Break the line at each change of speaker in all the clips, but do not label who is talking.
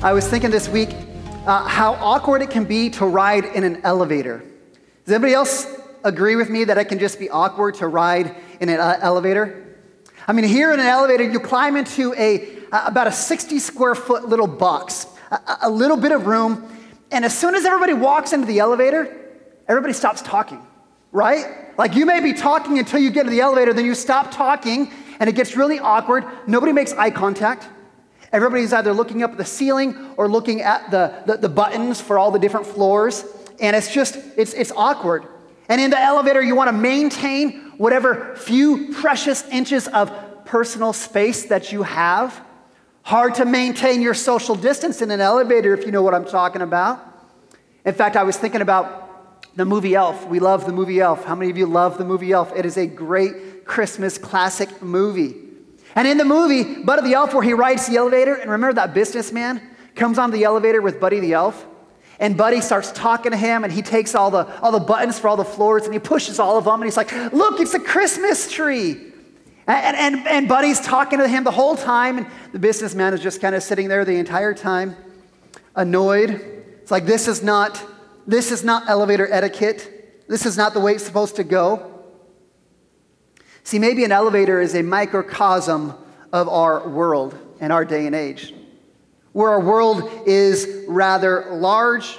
I was thinking this week uh, how awkward it can be to ride in an elevator. Does anybody else agree with me that it can just be awkward to ride in an uh, elevator? I mean, here in an elevator, you climb into a uh, about a 60 square foot little box, a, a little bit of room, and as soon as everybody walks into the elevator, everybody stops talking, right? Like you may be talking until you get to the elevator, then you stop talking, and it gets really awkward. Nobody makes eye contact. Everybody's either looking up at the ceiling or looking at the, the, the, buttons for all the different floors. And it's just, it's, it's awkward. And in the elevator, you want to maintain whatever few precious inches of personal space that you have. Hard to maintain your social distance in an elevator if you know what I'm talking about. In fact, I was thinking about the movie Elf. We love the movie Elf. How many of you love the movie Elf? It is a great Christmas classic movie. And in the movie, Buddy the Elf, where he rides the elevator, and remember that businessman comes on the elevator with Buddy the Elf? And Buddy starts talking to him, and he takes all the, all the buttons for all the floors, and he pushes all of them, and he's like, Look, it's a Christmas tree. And, and, and Buddy's talking to him the whole time, and the businessman is just kind of sitting there the entire time, annoyed. It's like, This is not, this is not elevator etiquette. This is not the way it's supposed to go. See, maybe an elevator is a microcosm of our world and our day and age, where our world is rather large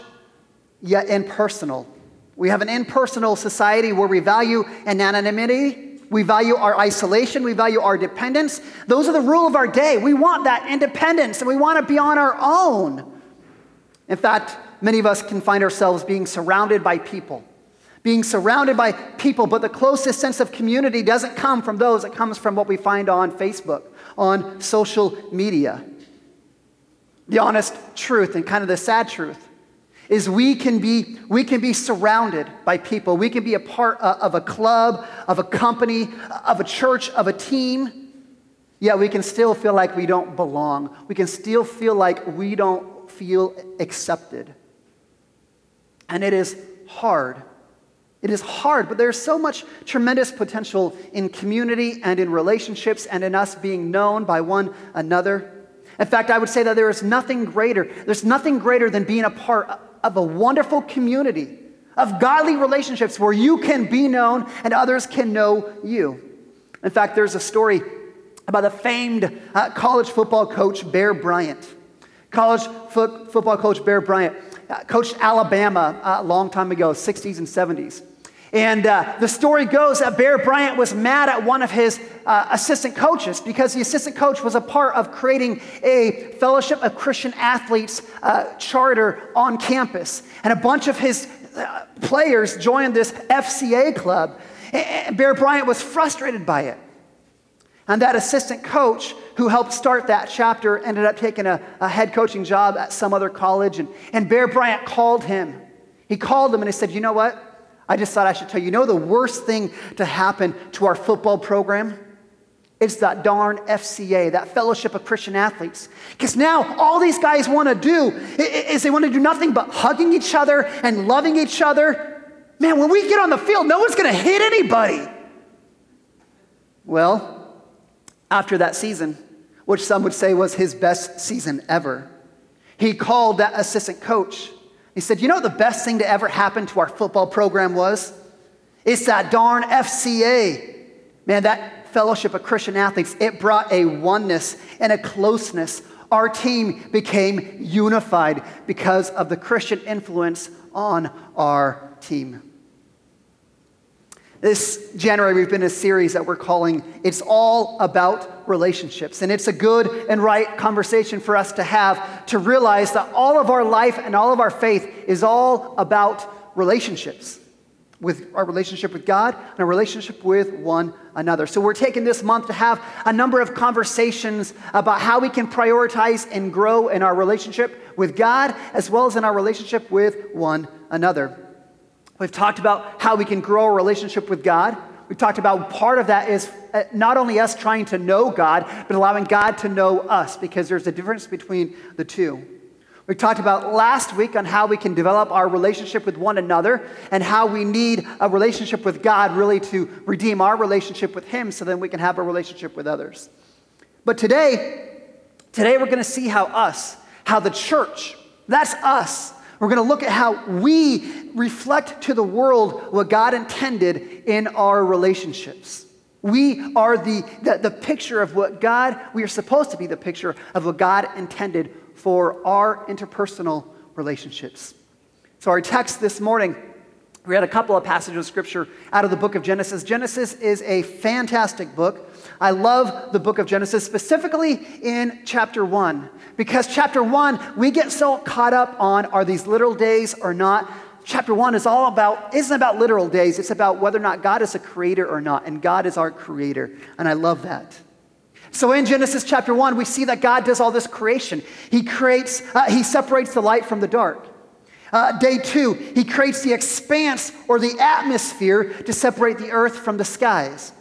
yet impersonal. We have an impersonal society where we value anonymity, we value our isolation, we value our dependence. Those are the rule of our day. We want that independence and we want to be on our own. In fact, many of us can find ourselves being surrounded by people being surrounded by people, but the closest sense of community doesn't come from those, it comes from what we find on Facebook, on social media. The honest truth and kind of the sad truth is we can be we can be surrounded by people. We can be a part of a club of a company of a church of a team. Yet we can still feel like we don't belong. We can still feel like we don't feel accepted. And it is hard it is hard, but there's so much tremendous potential in community and in relationships and in us being known by one another. In fact, I would say that there is nothing greater. There's nothing greater than being a part of a wonderful community of godly relationships where you can be known and others can know you. In fact, there's a story about the famed uh, college football coach Bear Bryant. College fo- football coach Bear Bryant uh, coached Alabama uh, a long time ago, 60s and 70s. And uh, the story goes that Bear Bryant was mad at one of his uh, assistant coaches because the assistant coach was a part of creating a Fellowship of Christian Athletes uh, charter on campus. And a bunch of his uh, players joined this FCA club. And Bear Bryant was frustrated by it. And that assistant coach who helped start that chapter ended up taking a, a head coaching job at some other college. And, and Bear Bryant called him. He called him and he said, You know what? I just thought I should tell you, you know the worst thing to happen to our football program? It's that darn FCA, that Fellowship of Christian Athletes. Because now all these guys want to do is they want to do nothing but hugging each other and loving each other. Man, when we get on the field, no one's going to hit anybody. Well, after that season, which some would say was his best season ever, he called that assistant coach he said, You know the best thing to ever happen to our football program was? It's that darn FCA. Man, that fellowship of Christian athletes, it brought a oneness and a closeness. Our team became unified because of the Christian influence on our team. This January, we've been in a series that we're calling It's All About Relationships. And it's a good and right conversation for us to have to realize that all of our life and all of our faith is all about relationships with our relationship with God and our relationship with one another. So, we're taking this month to have a number of conversations about how we can prioritize and grow in our relationship with God as well as in our relationship with one another. We've talked about how we can grow a relationship with God. We've talked about part of that is uh, not only us trying to know God, but allowing God to know us, because there's a difference between the two. We talked about last week on how we can develop our relationship with one another and how we need a relationship with God really to redeem our relationship with Him so then we can have a relationship with others. But today, today we're going to see how us, how the church, that's us, we're going to look at how we reflect to the world what God intended in our relationships. We are the, the, the, picture of what God, we are supposed to be the picture of what God intended for our interpersonal relationships. So, our text this morning, we read a couple of passages of scripture out of the book of Genesis. Genesis is a fantastic book. I love the book of Genesis, specifically in chapter one, because chapter one, we get so caught up on are these literal days or not. Chapter one is all about, isn't about literal days, it's about whether or not God is a creator or not, and God is our creator. And I love that. So in Genesis chapter 1, we see that God does all this creation. He creates, uh, he separates the light from the dark. Uh, day two, he creates the expanse or the atmosphere to separate the earth from the skies.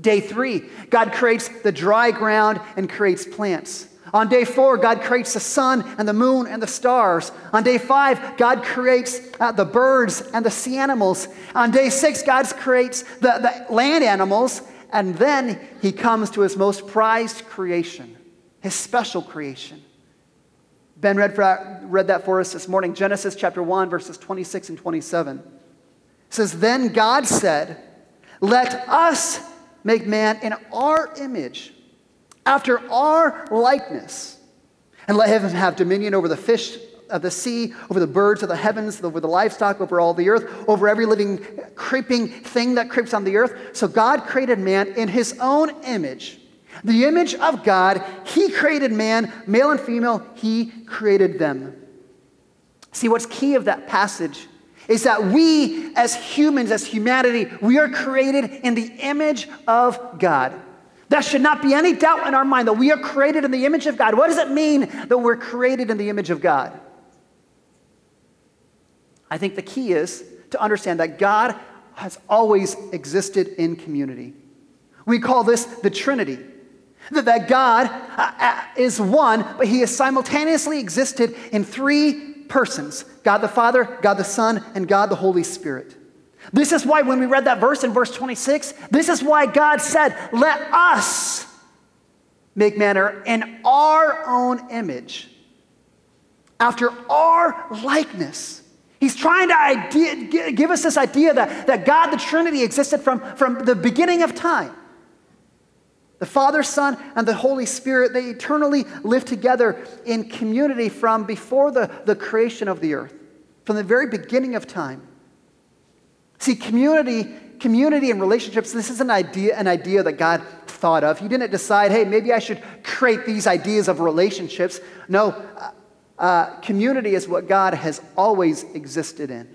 Day three, God creates the dry ground and creates plants. On day four, God creates the sun and the moon and the stars. On day five, God creates uh, the birds and the sea animals. On day six, God creates the, the land animals. And then he comes to his most prized creation, his special creation. Ben read, for, read that for us this morning, Genesis chapter 1, verses 26 and 27. It says, Then God said, Let us make man in our image, after our likeness, and let him have dominion over the fish of the sea, over the birds of the heavens, over the livestock, over all the earth, over every living creeping thing that creeps on the earth. So God created man in his own image. The image of God, He created man, male and female, He created them. See, what's key of that passage is that we, as humans, as humanity, we are created in the image of God. There should not be any doubt in our mind that we are created in the image of God. What does it mean that we're created in the image of God? I think the key is to understand that God has always existed in community. We call this the Trinity. That God uh, uh, is one, but he has simultaneously existed in three persons God the Father, God the Son, and God the Holy Spirit. This is why, when we read that verse in verse 26, this is why God said, Let us make manner in our own image, after our likeness. He's trying to idea, give us this idea that, that God, the Trinity, existed from, from the beginning of time. The Father, Son, and the Holy Spirit, they eternally live together in community from before the, the creation of the earth, from the very beginning of time. See, community, community and relationships, this is an idea, an idea that God thought of. He didn't decide, hey, maybe I should create these ideas of relationships. No, uh, uh community is what God has always existed in.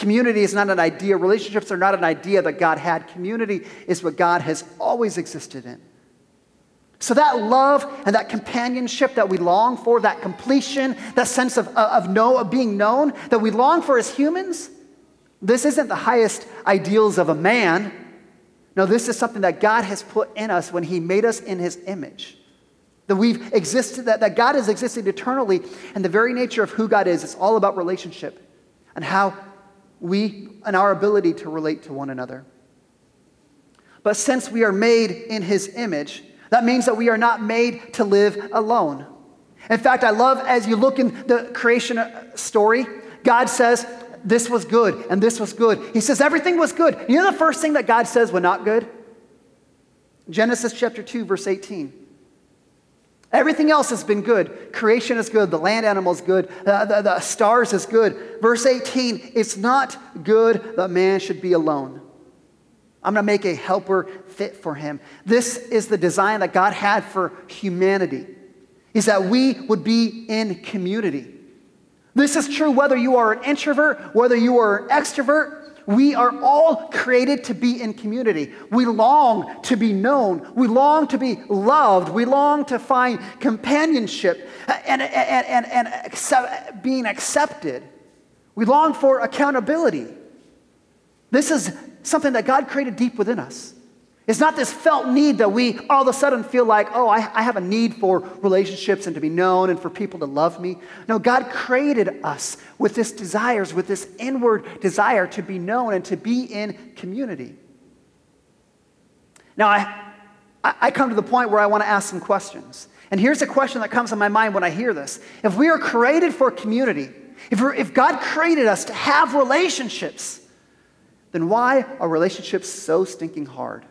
Community is not an idea. Relationships are not an idea that God had. Community is what God has always existed in. So, that love and that companionship that we long for, that completion, that sense of, uh, of, know, of being known that we long for as humans, this isn't the highest ideals of a man. No, this is something that God has put in us when He made us in His image. That we've existed, that, that God has existed eternally, and the very nature of who God is, it's all about relationship and how we and our ability to relate to one another. But since we are made in his image, that means that we are not made to live alone. In fact, I love as you look in the creation uh, story, God says, This was good and this was good. He says, Everything was good. You know the first thing that God says was not good? Genesis chapter 2, verse 18. Everything else has been good. Creation is good. The land animal is good. The, the, the, stars is good. Verse 18 it's not good that man should be alone. I'm going to make a helper fit for him. This is the design that God had for humanity, is that we would be in community. This is true whether you are an introvert, whether you are an extrovert, we are all created to be in community. We long to be known. We long to be loved. We long to find companionship and, and, and, and being accepted. We long for accountability. This is something that God created deep within us. It's not this felt need that we all of a sudden feel like, oh, I, I, have a need for relationships and to be known and for people to love me. No, God created us with this desires, with this inward desire to be known and to be in community. Now, I, I, come to the point where I want to ask some questions. And here's a question that comes to my mind when I hear this. If we are created for community, if, if God created us to have relationships, then why are relationships so stinking hard?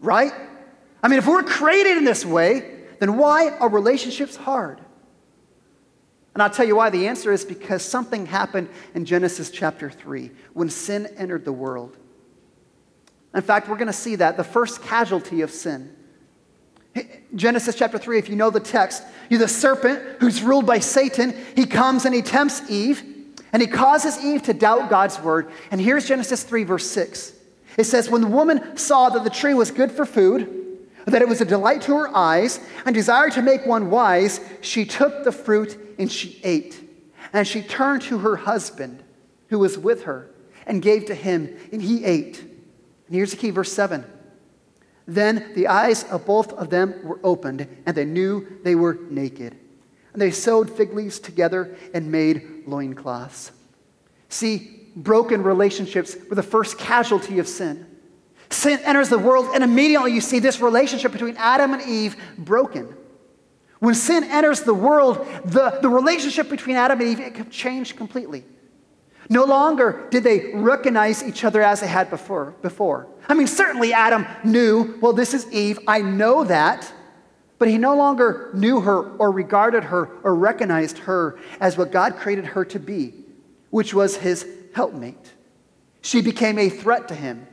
Right? I mean, if we're created in this way, then why are relationships hard? And I'll tell you why. The answer is because something happened in Genesis chapter 3 when sin entered the world. In fact, we're going to see that the first casualty of sin. Genesis chapter 3, if you know the text, you're the serpent who's ruled by Satan. He comes and he tempts Eve, and he causes Eve to doubt God's word. And here's Genesis 3, verse 6. It says, When the woman saw that the tree was good for food, that it was a delight to her eyes, and desired to make one wise, she took the fruit and she ate. And she turned to her husband, who was with her, and gave to him, and he ate. And here's the key, verse 7. Then the eyes of both of them were opened, and they knew they were naked. And they sewed fig leaves together and made loincloths. See, broken relationships were the first casualty of sin. Sin enters the world, and immediately you see this relationship between Adam and Eve broken. When sin enters the world, the, the relationship between Adam and Eve changed completely. No longer did they recognize each other as they had before, before. I mean, certainly Adam knew, well, this is Eve. I know that. But he no longer knew her or regarded her or recognized her as what God created her to be, which was his helpmate. She became a threat to him.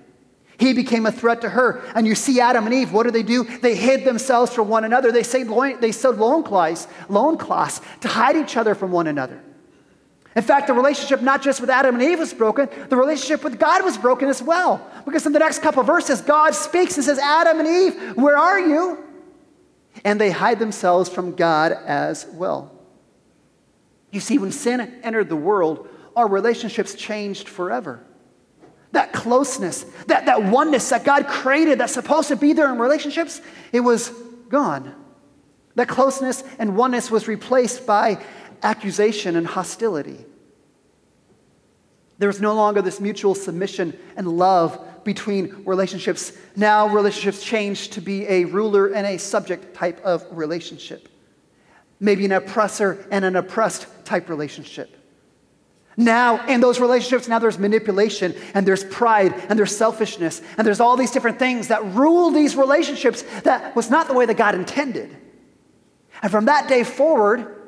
He became a threat to her. And you see Adam and Eve, what do they do? They hid themselves from one another. They, say loin, they sewed loincloths, loincloths to hide each other from one another. In fact, the relationship not just with Adam and Eve was broken, the relationship with God was broken as well. Because in the next couple verses, God speaks and says, Adam and Eve, where are you? And they hide themselves from God as well. You see, when sin entered the world, our relationships changed forever that closeness, that, that oneness that God created that's supposed to be there in relationships, it was gone. That closeness and oneness was replaced by accusation and hostility. There was no longer this mutual submission and love between relationships. Now, relationships changed to be a ruler and a subject type of relationship. Maybe an oppressor and an oppressed type relationship. Now, in those relationships, now there's manipulation and there's pride and there's selfishness and there's all these different things that rule these relationships that was not the way that God intended. And from that day forward,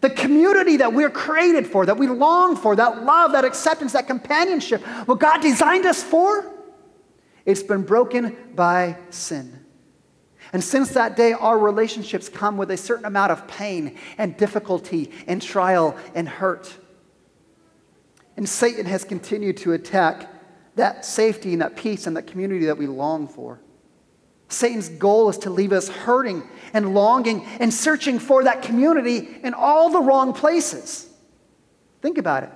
the community that we're created for, that we long for, that love, that acceptance, that companionship, what God designed us for, it's been broken by sin. And since that day, our relationships come with a certain amount of pain and difficulty and trial and hurt. And Satan has continued to attack that safety and that peace and that community that we long for. Satan's goal is to leave us hurting and longing and searching for that community in all the wrong places. Think about it.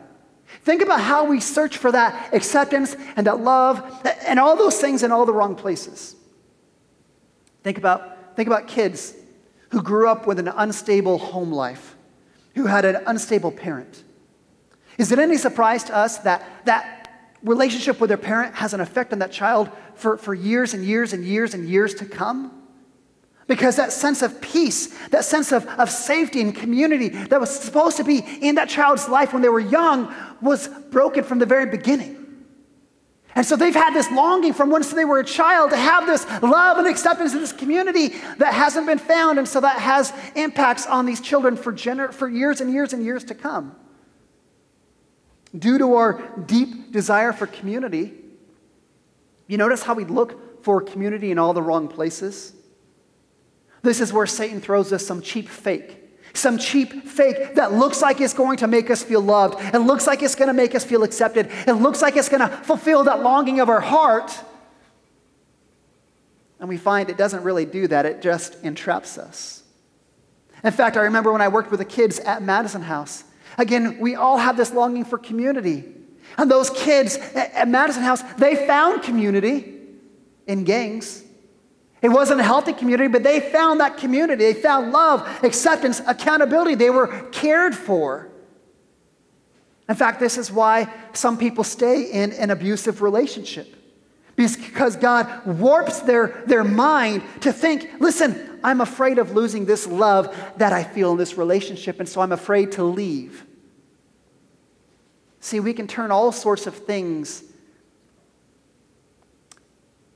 Think about how we search for that acceptance and that love and all those things in all the wrong places. Think about, think about kids who grew up with an unstable home life, who had an unstable parent is it any surprise to us that that relationship with their parent has an effect on that child for, for years and years and years and years to come? Because that sense of peace, that sense of, of safety and community that was supposed to be in that child's life when they were young was broken from the very beginning. And so they've had this longing from once they were a child to have this love and acceptance in this community that hasn't been found. And so that has impacts on these children for, gener- for years and years and years to come. Due to our deep desire for community, you notice how we look for community in all the wrong places? This is where Satan throws us some cheap fake. Some cheap fake that looks like it's going to make us feel loved. It looks like it's going to make us feel accepted. It looks like it's going to fulfill that longing of our heart. And we find it doesn't really do that, it just entraps us. In fact, I remember when I worked with the kids at Madison House, Again, we all have this longing for community. And those kids at Madison House, they found community in gangs. It wasn't a healthy community, but they found that community. They found love, acceptance, accountability. They were cared for. In fact, this is why some people stay in an abusive relationship Because God warps their, their mind to think, listen, I'm afraid of losing this love that I feel in this relationship, and so I'm afraid to leave. See, we can turn all sorts of things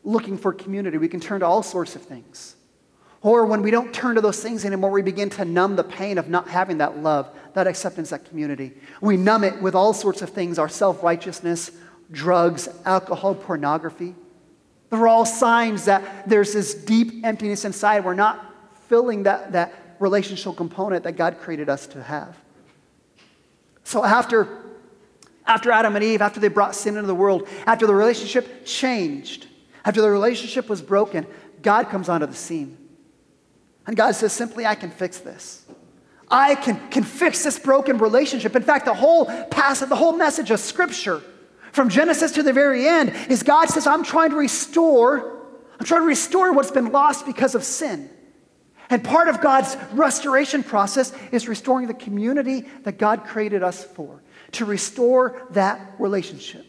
looking for community. We can turn to all sorts of things. Or when we don't turn to those things anymore, we begin to numb the pain of not having that love, that acceptance, that community. We numb it with all sorts of things our self righteousness, drugs, alcohol, pornography. They're all signs that there's this deep emptiness inside. We're not filling that, that relational component that God created us to have. So after, after Adam and Eve, after they brought sin into the world, after the relationship changed, after the relationship was broken, God comes onto the scene. And God says simply, I can fix this. I can, can fix this broken relationship. In fact, the whole passage, the whole message of Scripture, from Genesis to the very end, is God says, I'm trying to restore, I'm trying to restore what's been lost because of sin. And part of God's restoration process is restoring the community that God created us for, to restore that relationship.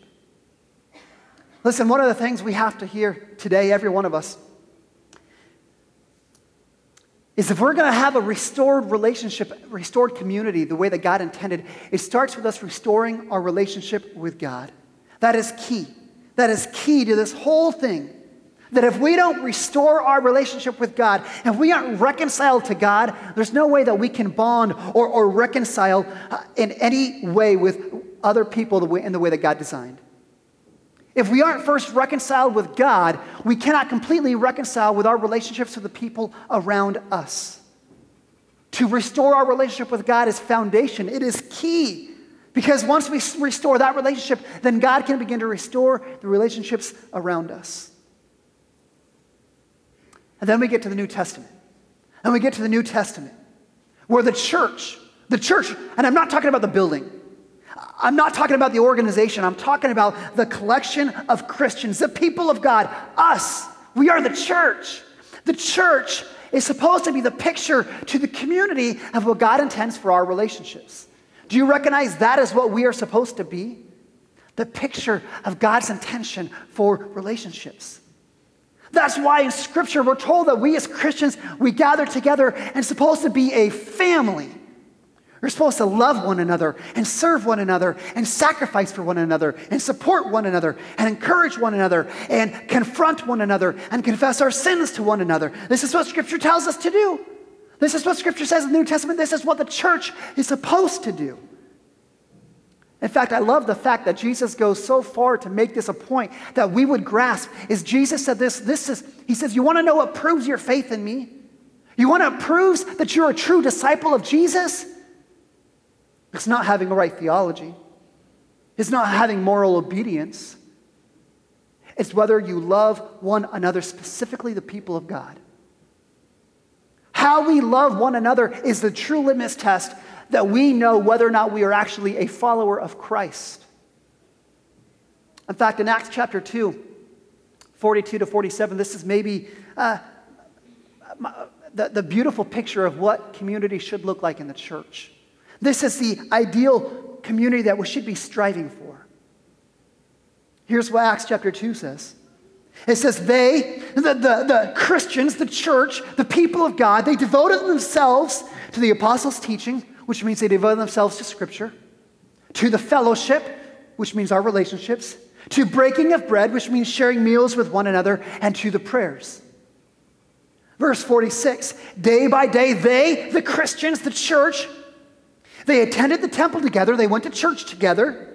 Listen, one of the things we have to hear today, every one of us, is if we're going to have a restored relationship, restored community the way that God intended, it starts with us restoring our relationship with God. That is key. That is key to this whole thing. That if we don't restore our relationship with God, if we aren't reconciled to God, there's no way that we can bond or, or reconcile uh, in any way with other people in the way that God designed. If we aren't first reconciled with God, we cannot completely reconcile with our relationships with the people around us. To restore our relationship with God is foundation, it is key. Because once we restore that relationship, then God can begin to restore the relationships around us. And then we get to the New Testament. And we get to the New Testament, where the church, the church, and I'm not talking about the building, I'm not talking about the organization. I'm talking about the collection of Christians, the people of God, us. We are the church. The church is supposed to be the picture to the community of what God intends for our relationships. Do you recognize that is what we are supposed to be? The picture of God's intention for relationships. That's why in Scripture we're told that we as Christians, we gather together and supposed to be a family. We're supposed to love one another and serve one another and sacrifice for one another and support one another and encourage one another and confront one another and confess our sins to one another. This is what Scripture tells us to do. This is what Scripture says in the New Testament. This is what the church is supposed to do. In fact, I love the fact that Jesus goes so far to make this a point that we would grasp. Is Jesus said this, this is, he says, You want to know what proves your faith in me? You want to prove that you're a true disciple of Jesus? It's not having a right theology, it's not having moral obedience. It's whether you love one another, specifically the people of God. How we love one another is the true litmus test that we know whether or not we are actually a follower of Christ. In fact, in Acts chapter 2, 42 to 47, this is maybe uh, the, the beautiful picture of what community should look like in the church. This is the ideal community that we should be striving for. Here's what Acts chapter 2 says. It says, they, the, the, the, Christians, the church, the people of God, they devoted themselves to the apostles' teaching, which means they devoted themselves to Scripture, to the fellowship, which means our relationships, to breaking of bread, which means sharing meals with one another, and to the prayers. Verse 46 Day by day, they, the Christians, the church, they attended the temple together, they went to church together,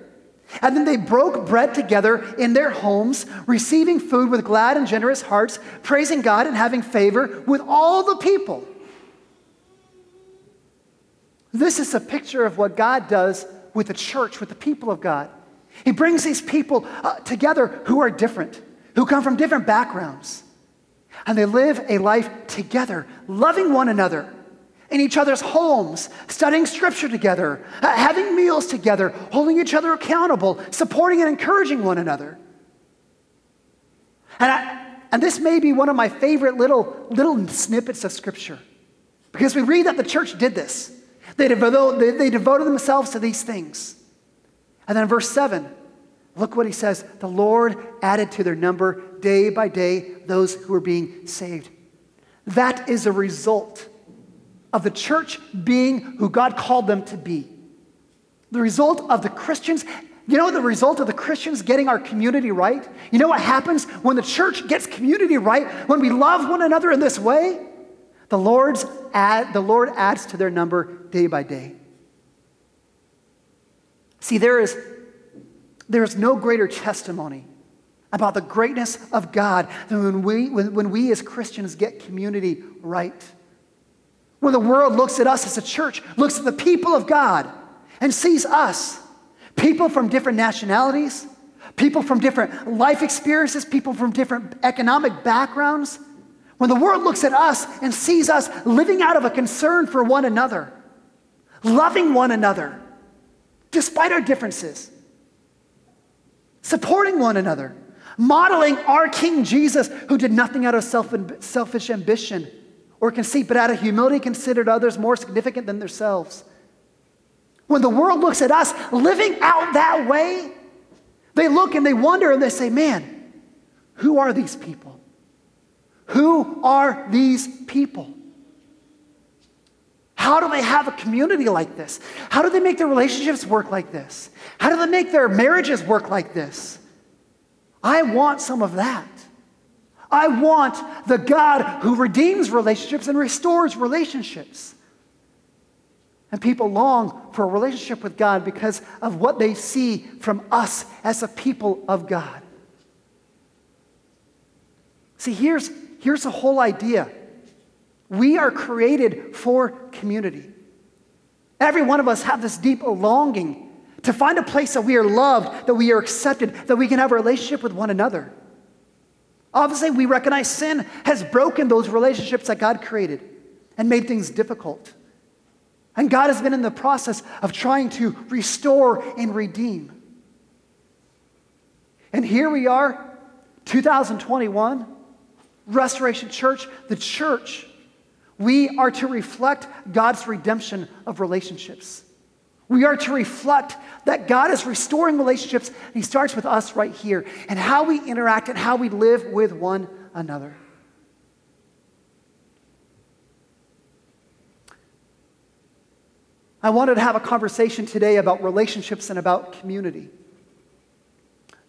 and then they broke bread together in their homes, receiving food with glad and generous hearts, praising God and having favor with all the people. This is a picture of what God does with the church, with the people of God. He brings these people uh, together who are different, who come from different backgrounds, and they live a life together, loving one another in each other's homes, studying scripture together, having meals together, holding each other accountable, supporting and encouraging one another. And, I, and this may be one of my favorite little, little snippets of scripture because we read that the church did this. They, devoted, they, they devoted themselves to these things. And then verse 7 Look what he says. The Lord added to their number day by day those who were being saved. That is a result of the church being who God called them to be. The result of the Christians, you know, the result of the Christians getting our community right? You know what happens when the church gets community right? When we love one another in this way? The, Lord's add, the Lord adds to their number day by day. See, there is, there is no greater testimony about the greatness of God than when we, when, when we as Christians get community right. When the world looks at us as a church, looks at the people of God, and sees us, people from different nationalities, people from different life experiences, people from different economic backgrounds, when the world looks at us and sees us living out of a concern for one another, loving one another, despite our differences, supporting one another, modeling our King Jesus, who did nothing out of selfish ambition or conceit, but out of humility considered others more significant than themselves. When the world looks at us living out that way, they look and they wonder and they say, man, who are these people? Who are these people? How do they have a community like this? How do they make their relationships work like this? How do they make their marriages work like this? I want some of that. I want the God who redeems relationships and restores relationships. And people long for a relationship with God because of what they see from us as a people of God. See, here's, here's the whole idea we are created for community. Every one of us have this deep longing to find a place that we are loved, that we are accepted, that we can have a relationship with one another. Obviously, we recognize sin has broken those relationships that God created and made things difficult. And God has been in the process of trying to restore and redeem. And here we are, 2021, Restoration Church, the church. We are to reflect God's redemption of relationships. We are to reflect that God is restoring relationships. And He starts with us right here and how we interact and how we live with one another. I wanted to have a conversation today about relationships and about community.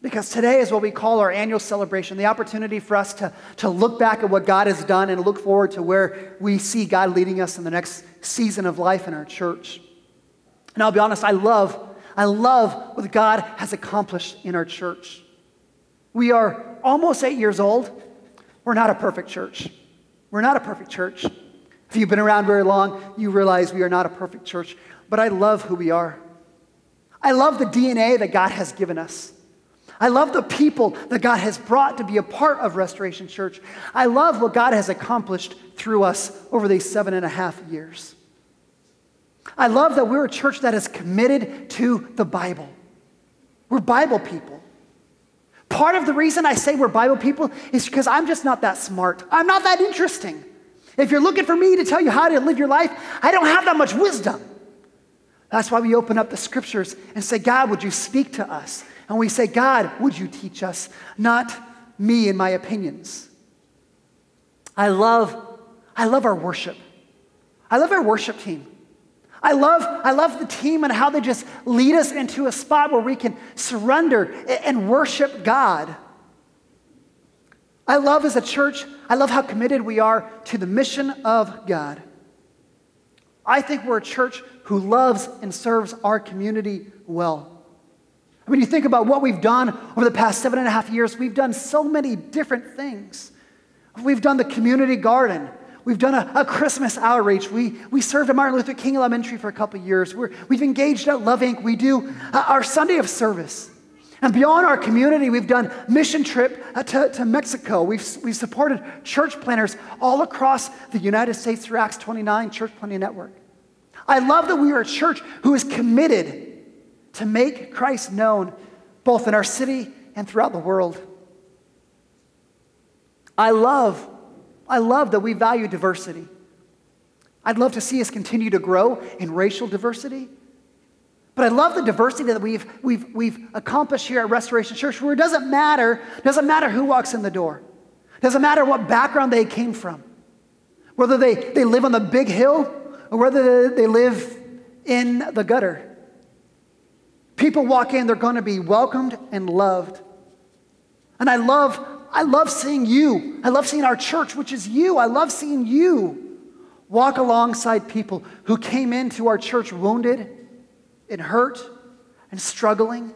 Because today is what we call our annual celebration, the opportunity for us to, to look back at what God has done and look forward to where we see God leading us in the next season of life in our church. And I'll be honest, I love, I love what God has accomplished in our church. We are almost eight years old. We're not a perfect church. We're not a perfect church. If you've been around very long, you realize we are not a perfect church. But I love who we are. I love the DNA that God has given us. I love the people that God has brought to be a part of Restoration Church. I love what God has accomplished through us over these seven and a half years. I love that we're a church that is committed to the Bible. We're Bible people. Part of the reason I say we're Bible people is because I'm just not that smart. I'm not that interesting. If you're looking for me to tell you how to live your life, I don't have that much wisdom. That's why we open up the scriptures and say, God, would you speak to us? And we say, God, would you teach us? Not me and my opinions. I love, I love our worship. I love our worship team. I love, I love the team and how they just lead us into a spot where we can surrender and worship God. I love as a church, I love how committed we are to the mission of God. I think we're a church who loves and serves our community well. I mean, you think about what we've done over the past seven and a half years, we've done so many different things. We've done the community garden. We've done a, a, Christmas outreach. We, we served at Martin Luther King Elementary for a couple years. we have engaged at Love Inc. We do uh, our Sunday of service. And beyond our community, we've done mission trip uh, to, to Mexico. We've, we've supported church planters all across the United States through Acts 29 Church Planting Network. I love that we are a church who is committed to make Christ known both in our city and throughout the world. I love I love that we value diversity. I'd love to see us continue to grow in racial diversity. But I love the diversity that we've, we've, we've accomplished here at Restoration Church, where it doesn't matter, doesn't matter who walks in the door. Doesn't matter what background they came from. Whether they, they live on the big hill or whether they live in the gutter. People walk in, they're going to be welcomed and loved. And I love, I love seeing you. I love seeing our church, which is you. I love seeing you walk alongside people who came into our church wounded and hurt and struggling.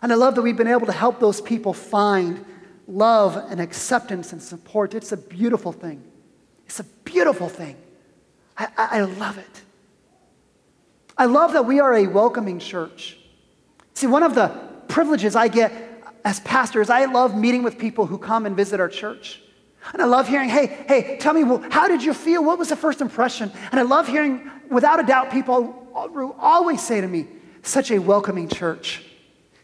And I love that we've been able to help those people find love and acceptance and support. It's a beautiful thing. It's a beautiful thing. I, I, I love it. I love that we are a welcoming church. See, one of the privileges I get as pastors, I love meeting with people who come and visit our church. And I love hearing, hey, hey, tell me, well, how did you feel? What was the first impression? And I love hearing, without a doubt, people always say to me, such a welcoming church.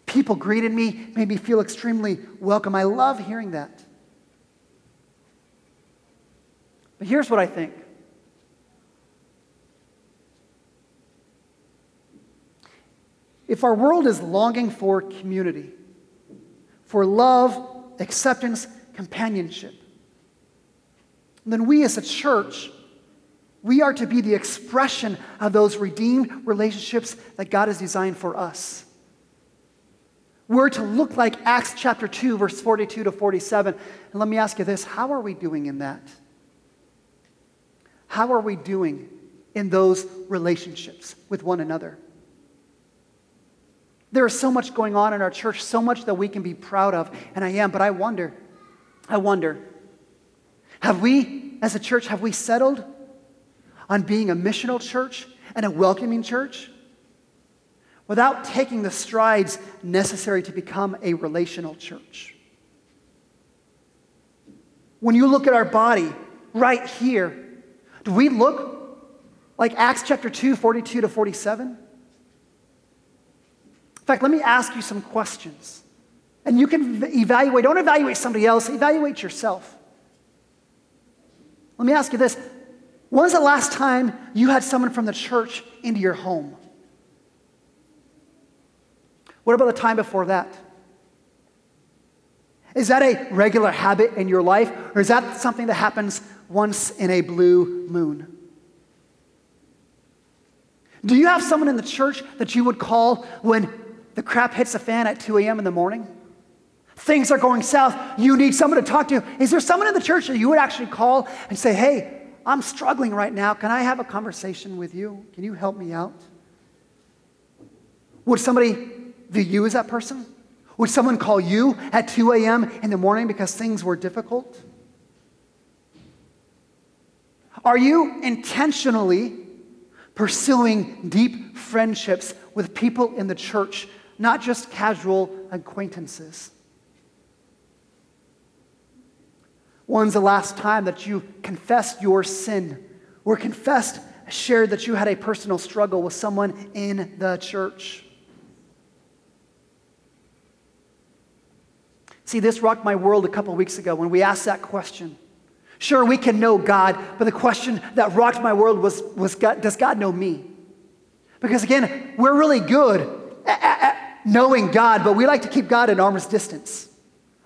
People greeted me, made me feel extremely welcome. I love hearing that. But here's what I think if our world is longing for community, for love, acceptance, companionship, then we as a church, we are to be the expression of those redeemed relationships that God has designed for us. We're to look like Acts chapter 2, verse 42 to 47. And let me ask you this how are we doing in that? How are we doing in those relationships with one another? There is so much going on in our church, so much that we can be proud of, and I am, but I wonder, I wonder, have we, as a church, have we settled on being a missional church and a welcoming church without taking the strides necessary to become a relational church? When you look at our body right here, do we look like Acts chapter 2, 42 to 47? Fact, let me ask you some questions. And you can evaluate, don't evaluate somebody else, evaluate yourself. Let me ask you this When's the last time you had someone from the church into your home? What about the time before that? Is that a regular habit in your life, or is that something that happens once in a blue moon? Do you have someone in the church that you would call when the crap hits the fan at 2 a.m. in the morning? Things are going south. You need someone to talk to. Is there someone in the church that you would actually call and say, hey, I'm struggling right now. Can I have a conversation with you? Can you help me out? Would somebody view you as that person? Would someone call you at 2 a.m. in the morning because things were difficult? Are you intentionally pursuing deep friendships with people in the church, not just casual acquaintances? When's the last time that you confessed your sin or confessed, shared that you had a personal struggle with someone in the church? See, this rocked my world a couple weeks ago when we asked that question. Sure, we can know God, but the question that rocked my world was, was God, Does God know me? Because again, we're really good at, knowing God, but we like to keep God at an arm's distance.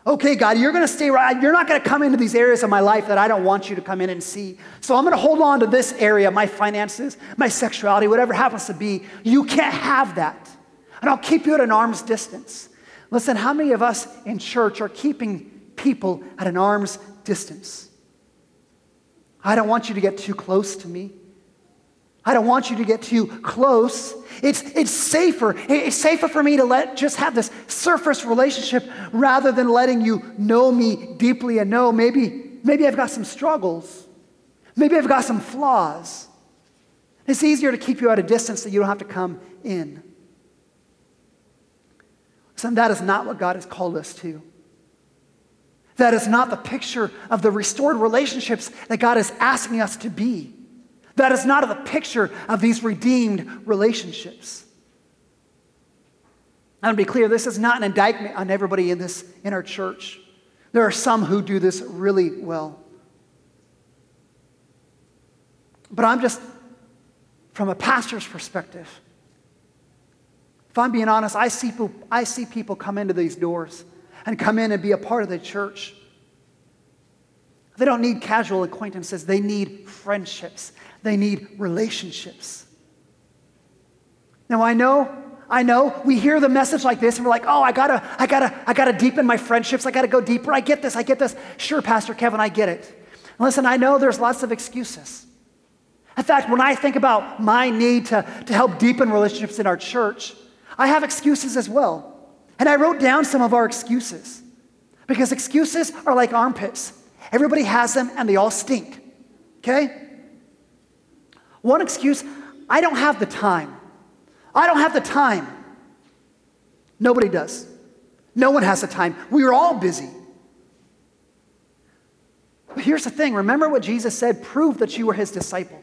Okay, God, you're going to stay right. You're not going to come into these areas of my life that I don't want you to come in and see. So I'm going to hold on to this area, my finances, my sexuality, whatever happens to be. You can't have that. And I'll keep you at an arm's distance. Listen, how many of us in church are keeping people at an arm's distance? I don't want you to get too close to me. I don't want you to get too close. It's, it's safer. It's safer for me to let just have this surface relationship rather than letting you know me deeply and know maybe, maybe I've got some struggles. Maybe I've got some flaws. It's easier to keep you at a distance that you don't have to come in. So that is not what God has called us to. That is not the picture of the restored relationships that God is asking us to be. That is not the picture of these redeemed relationships. I want to be clear, this is not an indictment on everybody in this in our church. There are some who do this really well. But I'm just, from a pastor's perspective, If I'm being honest, I see, I see people come into these doors and come in and be a part of the church. They don't need casual acquaintances, they need friendships, they need relationships. Now, I know I know we hear the message like this and we're like, oh, I gotta, I gotta, I gotta deepen my friendships. I gotta go deeper. I get this. I get this. Sure, Pastor Kevin, I get it. And listen, I know there's lots of excuses. In fact, when I think about my need to, to help deepen relationships in our church, I have excuses as well. And I wrote down some of our excuses because excuses are like armpits. Everybody has them and they all stink. Okay? One excuse I don't have the time. I don't have the time. Nobody does. No one has the time. We are all busy. But here's the thing remember what Jesus said prove that you were his disciple.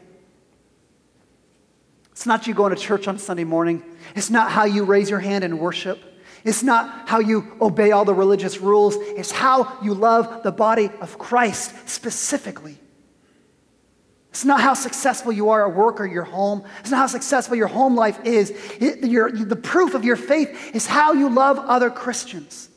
It's not you going to church on Sunday morning, it's not how you raise your hand in worship. It's not how you obey all the religious rules. It's how you love the body of Christ specifically. It's not how successful you are at work or your home. It's not how successful your home life is. It, your, the proof of your faith is how you love other Christians.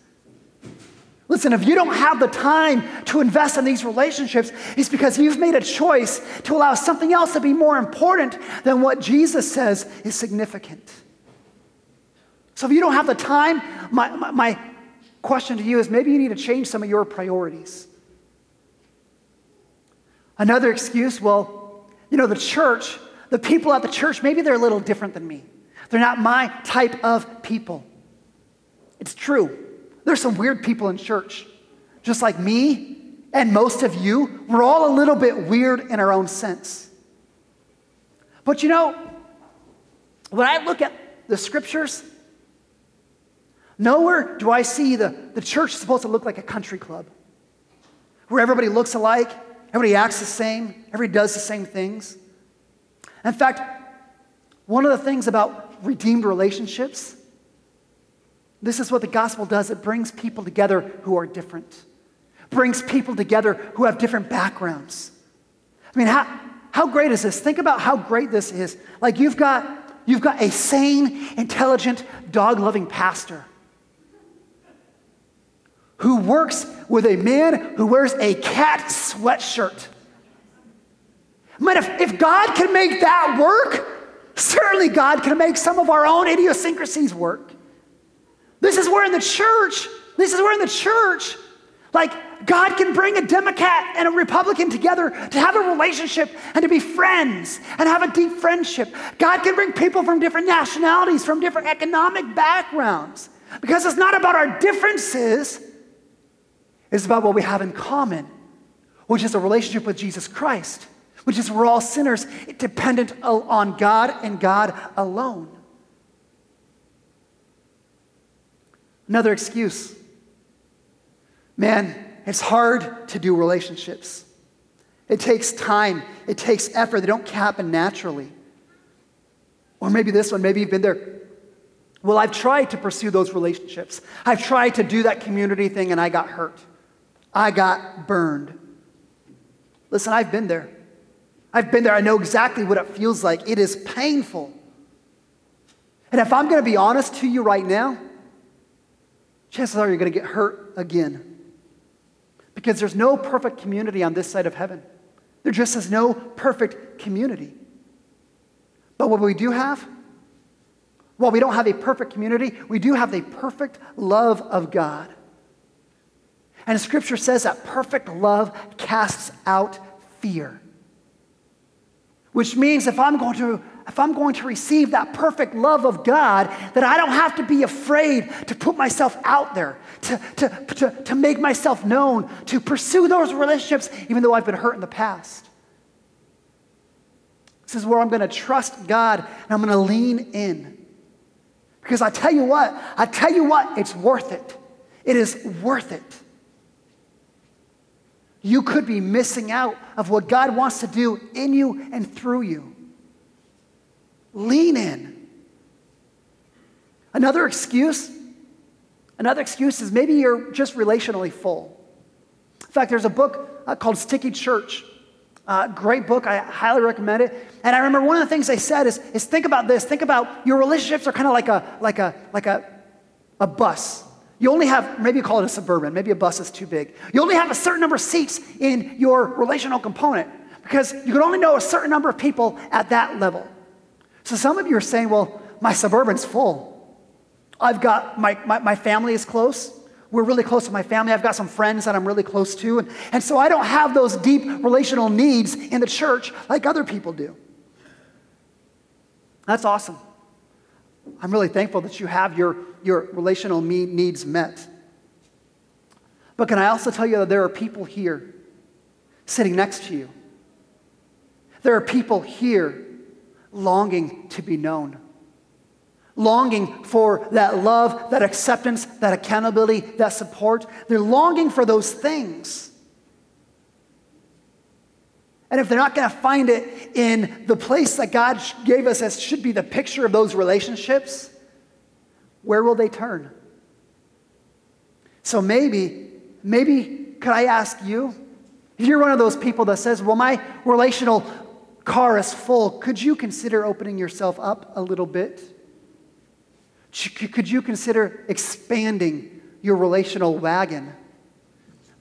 Listen, if you don't have the time to invest in these relationships, it's because you've made a choice to allow something else to be more important than what Jesus says is significant. So if you don't have the time, my, my, my question to you is maybe you need to change some of your priorities. Another excuse, well, you know, the church, the people at the church, maybe they're a little different than me. They're not my type of people. It's true. There's some weird people in church, just like me and most of you. We're all a little bit weird in our own sense. But you know, when I look at the scriptures, nowhere do I see the, the church supposed to look like a country club where everybody looks alike, Everybody acts the same, everybody does the same things. In fact, one of the things about redeemed relationships, this is what the gospel does it brings people together who are different, brings people together who have different backgrounds. I mean, how, how great is this? Think about how great this is. Like, you've got, you've got a sane, intelligent, dog loving pastor who works with a man who wears a cat sweatshirt. Man, if, if God can make that work, certainly God can make some of our own idiosyncrasies work. This is where in the church, this is where in the church, like God can bring a Democrat and a Republican together to have a relationship and to be friends and have a deep friendship. God can bring people from different nationalities, from different economic backgrounds, because it's not about our differences, it's about what we have in common, which is a relationship with Jesus Christ, which is we're all sinners dependent on God and God alone. Another excuse. Man, it's hard to do relationships. It takes time, it takes effort. They don't happen naturally. Or maybe this one, maybe you've been there. Well, I've tried to pursue those relationships. I've tried to do that community thing and I got hurt. I got burned. Listen, I've been there. I've been there. I know exactly what it feels like. It is painful. And if I'm going to be honest to you right now, chances are you're going to get hurt again. Because there's no perfect community on this side of heaven. There just is no perfect community. But what we do have, while we don't have a perfect community, we do have the perfect love of God. And scripture says that perfect love casts out fear. Which means if I'm going to if I'm going to receive that perfect love of God, that I don't have to be afraid to put myself out there, to, to, to, to make myself known, to pursue those relationships, even though I've been hurt in the past. This is where I'm going to trust God and I'm going to lean in. Because I tell you what, I tell you what, it's worth it. It is worth it you could be missing out of what God wants to do in you and through you. Lean in. Another excuse, another excuse is maybe you're just relationally full. In fact, there's a book uh, called Sticky Church. Uh, great book. I highly recommend it. And I remember one of the things they said is, is think about this. Think about your relationships are kind of like a, like a, like a, a bus. You only have, maybe you call it a suburban, maybe a bus is too big. You only have a certain number of seats in your relational component because you can only know a certain number of people at that level. So some of you are saying, well, my suburban's full. I've got, my, my, my family is close. We're really close to my family. I've got some friends that I'm really close to. And, and so I don't have those deep relational needs in the church like other people do. That's awesome. I'm really thankful that you have your, your relational needs met. But can I also tell you that there are people here sitting next to you? There are people here longing to be known longing for that love, that acceptance, that accountability, that support. They're longing for those things. And if they're not going to find it in the place that God gave us as should be the picture of those relationships, where will they turn? So maybe, maybe, could I ask you? If you're one of those people that says, well, my relational car is full, could you consider opening yourself up a little bit? Could you consider expanding your relational wagon,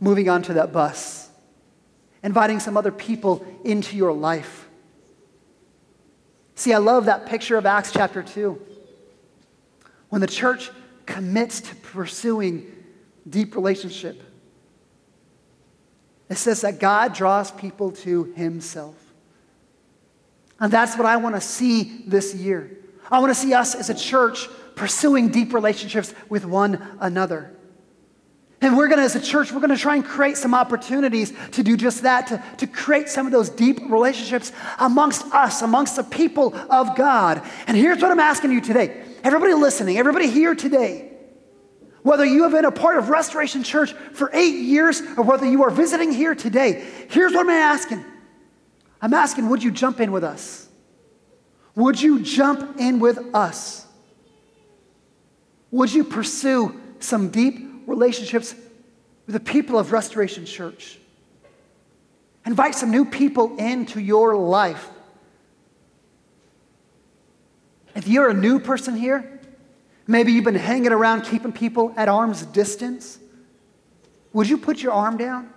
moving onto that bus, inviting some other people into your life? See, I love that picture of Acts chapter 2. When the church commits to pursuing deep relationship, it says that God draws people to himself. And that's what I want to see this year. I want to see us as a church pursuing deep relationships with one another. And we're going to, as a church, we're going to try and create some opportunities to do just that, to, to create some of those deep relationships amongst us, amongst the people of God. And here's what I'm asking you today everybody listening, everybody here today, whether you have been a part of Restoration Church for eight years or whether you are visiting here today, here's what I'm asking. I'm asking, would you jump in with us? Would you jump in with us? Would you pursue some deep relationships with the people of Restoration Church? Invite some new people into your life. If you're a new person here, maybe you've been hanging around keeping people at arm's distance, would you put your arm down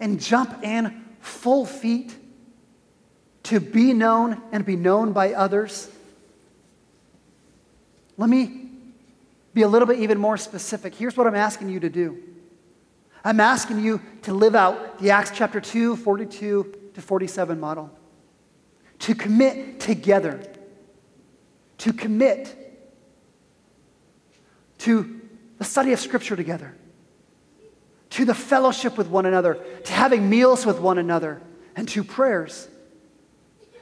and jump in full feet to be known and be known by others? Let me be a little bit even more specific. Here's what I'm asking you to do. I'm asking you to live out the Acts chapter 2, 42 to 47 model, to commit together, to commit to the study of Scripture together, to the fellowship with one another, to having meals with one another, and to prayers.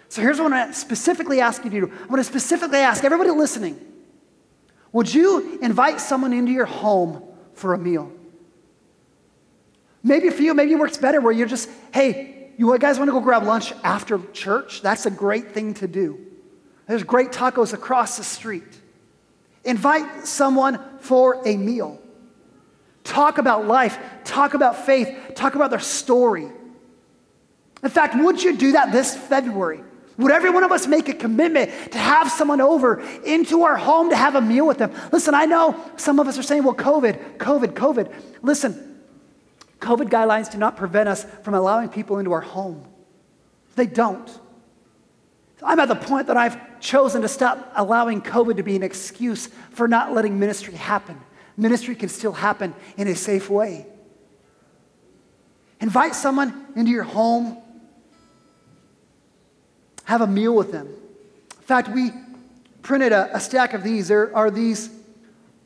So here's what I'm specifically asking you to do. I'm going to specifically ask everybody listening would you invite someone into your home for a meal? Maybe for you, maybe it works better where you're just, hey, you guys want to go grab lunch after church? That's a great thing to do. There's great tacos across the street. Invite someone for a meal. Talk about life, talk about faith, talk about their story. In fact, would you do that this February? Would every one of us make a commitment to have someone over into our home to have a meal with them? Listen, I know some of us are saying, well, COVID, COVID, COVID. Listen, COVID guidelines do not prevent us from allowing people into our home. They don't. I'm at the point that I've chosen to stop allowing COVID to be an excuse for not letting ministry happen. Ministry can still happen in a safe way. Invite someone into your home have a meal with them. In fact, we printed a, a stack of these. There are these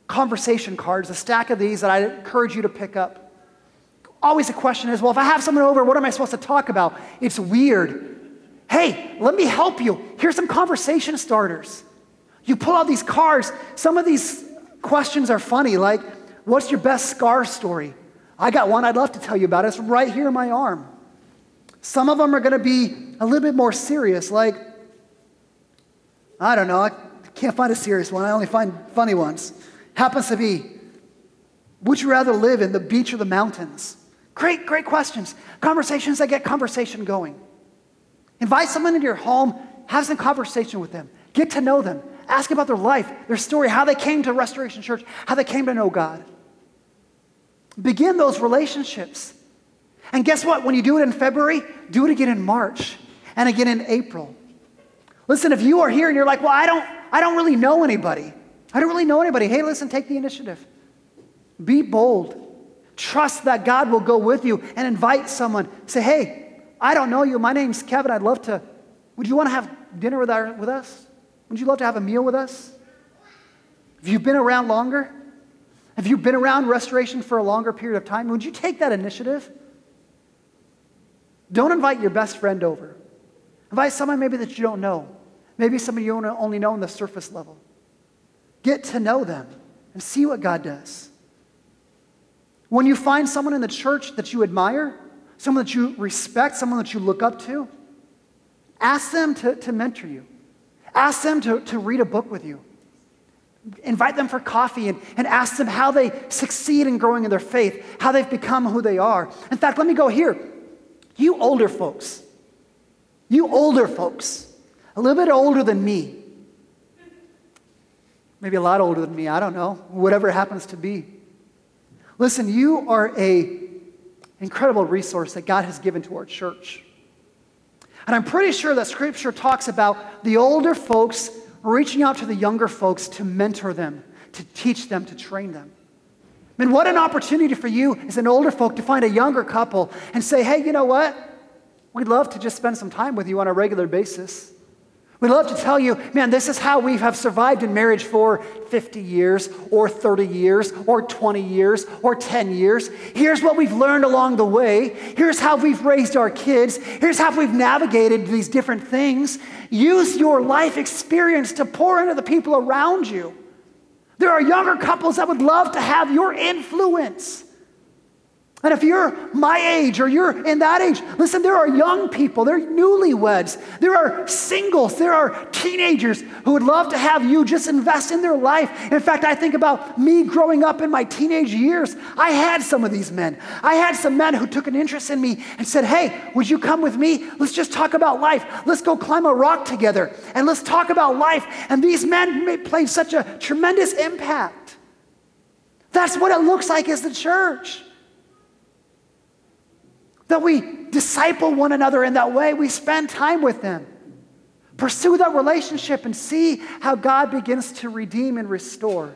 conversation cards, a stack of these that I encourage you to pick up. Always the question is, well, if I have someone over, what am I supposed to talk about? It's weird. Hey, let me help you. Here's some conversation starters. You pull out these cards. Some of these questions are funny, like, what's your best scar story? I got one I'd love to tell you about. It's right here in my arm. Some of them are going to be a little bit more serious, like, I don't know, I can't find a serious one, I only find funny ones. Happens to be, would you rather live in the beach or the mountains? Great, great questions. Conversations that get conversation going. Invite someone into your home, have some conversation with them, get to know them, ask about their life, their story, how they came to Restoration Church, how they came to know God. Begin those relationships. And guess what? When you do it in February, do it again in March and again in April. Listen, if you are here and you're like, well, I don't, I don't really know anybody. I don't really know anybody. Hey, listen, take the initiative. Be bold. Trust that God will go with you and invite someone. Say, hey, I don't know you. My name's Kevin. I'd love to. Would you want to have dinner with, our, with us? Would you love to have a meal with us? Have you been around longer? Have you been around restoration for a longer period of time? Would you take that initiative? Don't invite your best friend over. Invite someone maybe that you don't know. Maybe somebody you only know on the surface level. Get to know them and see what God does. When you find someone in the church that you admire, someone that you respect, someone that you look up to, ask them to, to mentor you. Ask them to, to read a book with you. Invite them for coffee and, and ask them how they succeed in growing in their faith, how they've become who they are. In fact, let me go here. You older folks, you older folks, a little bit older than me, maybe a lot older than me, I don't know, whatever happens to be. Listen, you are a incredible resource that God has given to our church. And I'm pretty sure that scripture talks about the older folks reaching out to the younger folks to mentor them, to teach them, to train them. Mean, what an opportunity for you as an older folk to find a younger couple and say, hey, you know what? We'd love to just spend some time with you on a regular basis. We'd love to tell you, man, this is how we have survived in marriage for 50 years, or 30 years, or 20 years, or 10 years. Here's what we've learned along the way. Here's how we've raised our kids. Here's how we've navigated these different things. Use your life experience to pour into the people around you. There are younger couples that would love to have your influence. And if you're my age or you're in that age, listen, there are young people, there are newlyweds, there are singles, there are teenagers who would love to have you just invest in their life. In fact, I think about me growing up in my teenage years. I had some of these men. I had some men who took an interest in me and said, Hey, would you come with me? Let's just talk about life. Let's go climb a rock together and let's talk about life. And these men played such a tremendous impact. That's what it looks like as the church that we disciple one another in that way. We spend time with them. Pursue that relationship and see how God begins to redeem and restore.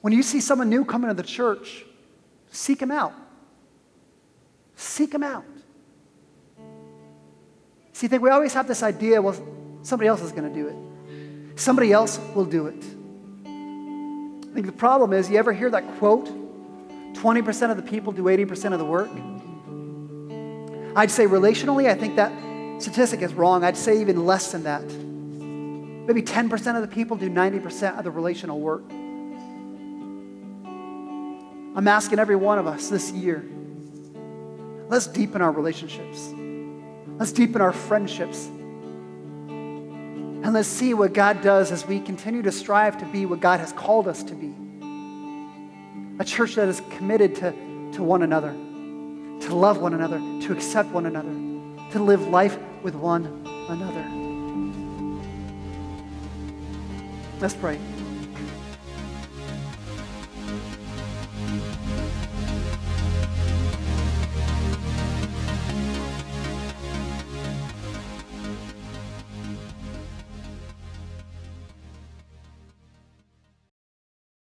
When you see someone new coming to the church, seek them out. Seek them out. See, I think we always have this idea well, somebody else is going to do it, somebody else will do it. I think the problem is, you ever hear that quote? 20% of the people do 80% of the work. I'd say relationally, I think that statistic is wrong. I'd say even less than that. Maybe 10% of the people do 90% of the relational work. I'm asking every one of us this year let's deepen our relationships, let's deepen our friendships. And let's see what God does as we continue to strive to be what God has called us to be a church that is committed to, to one another, to love one another, to accept one another, to live life with one another. Let's pray.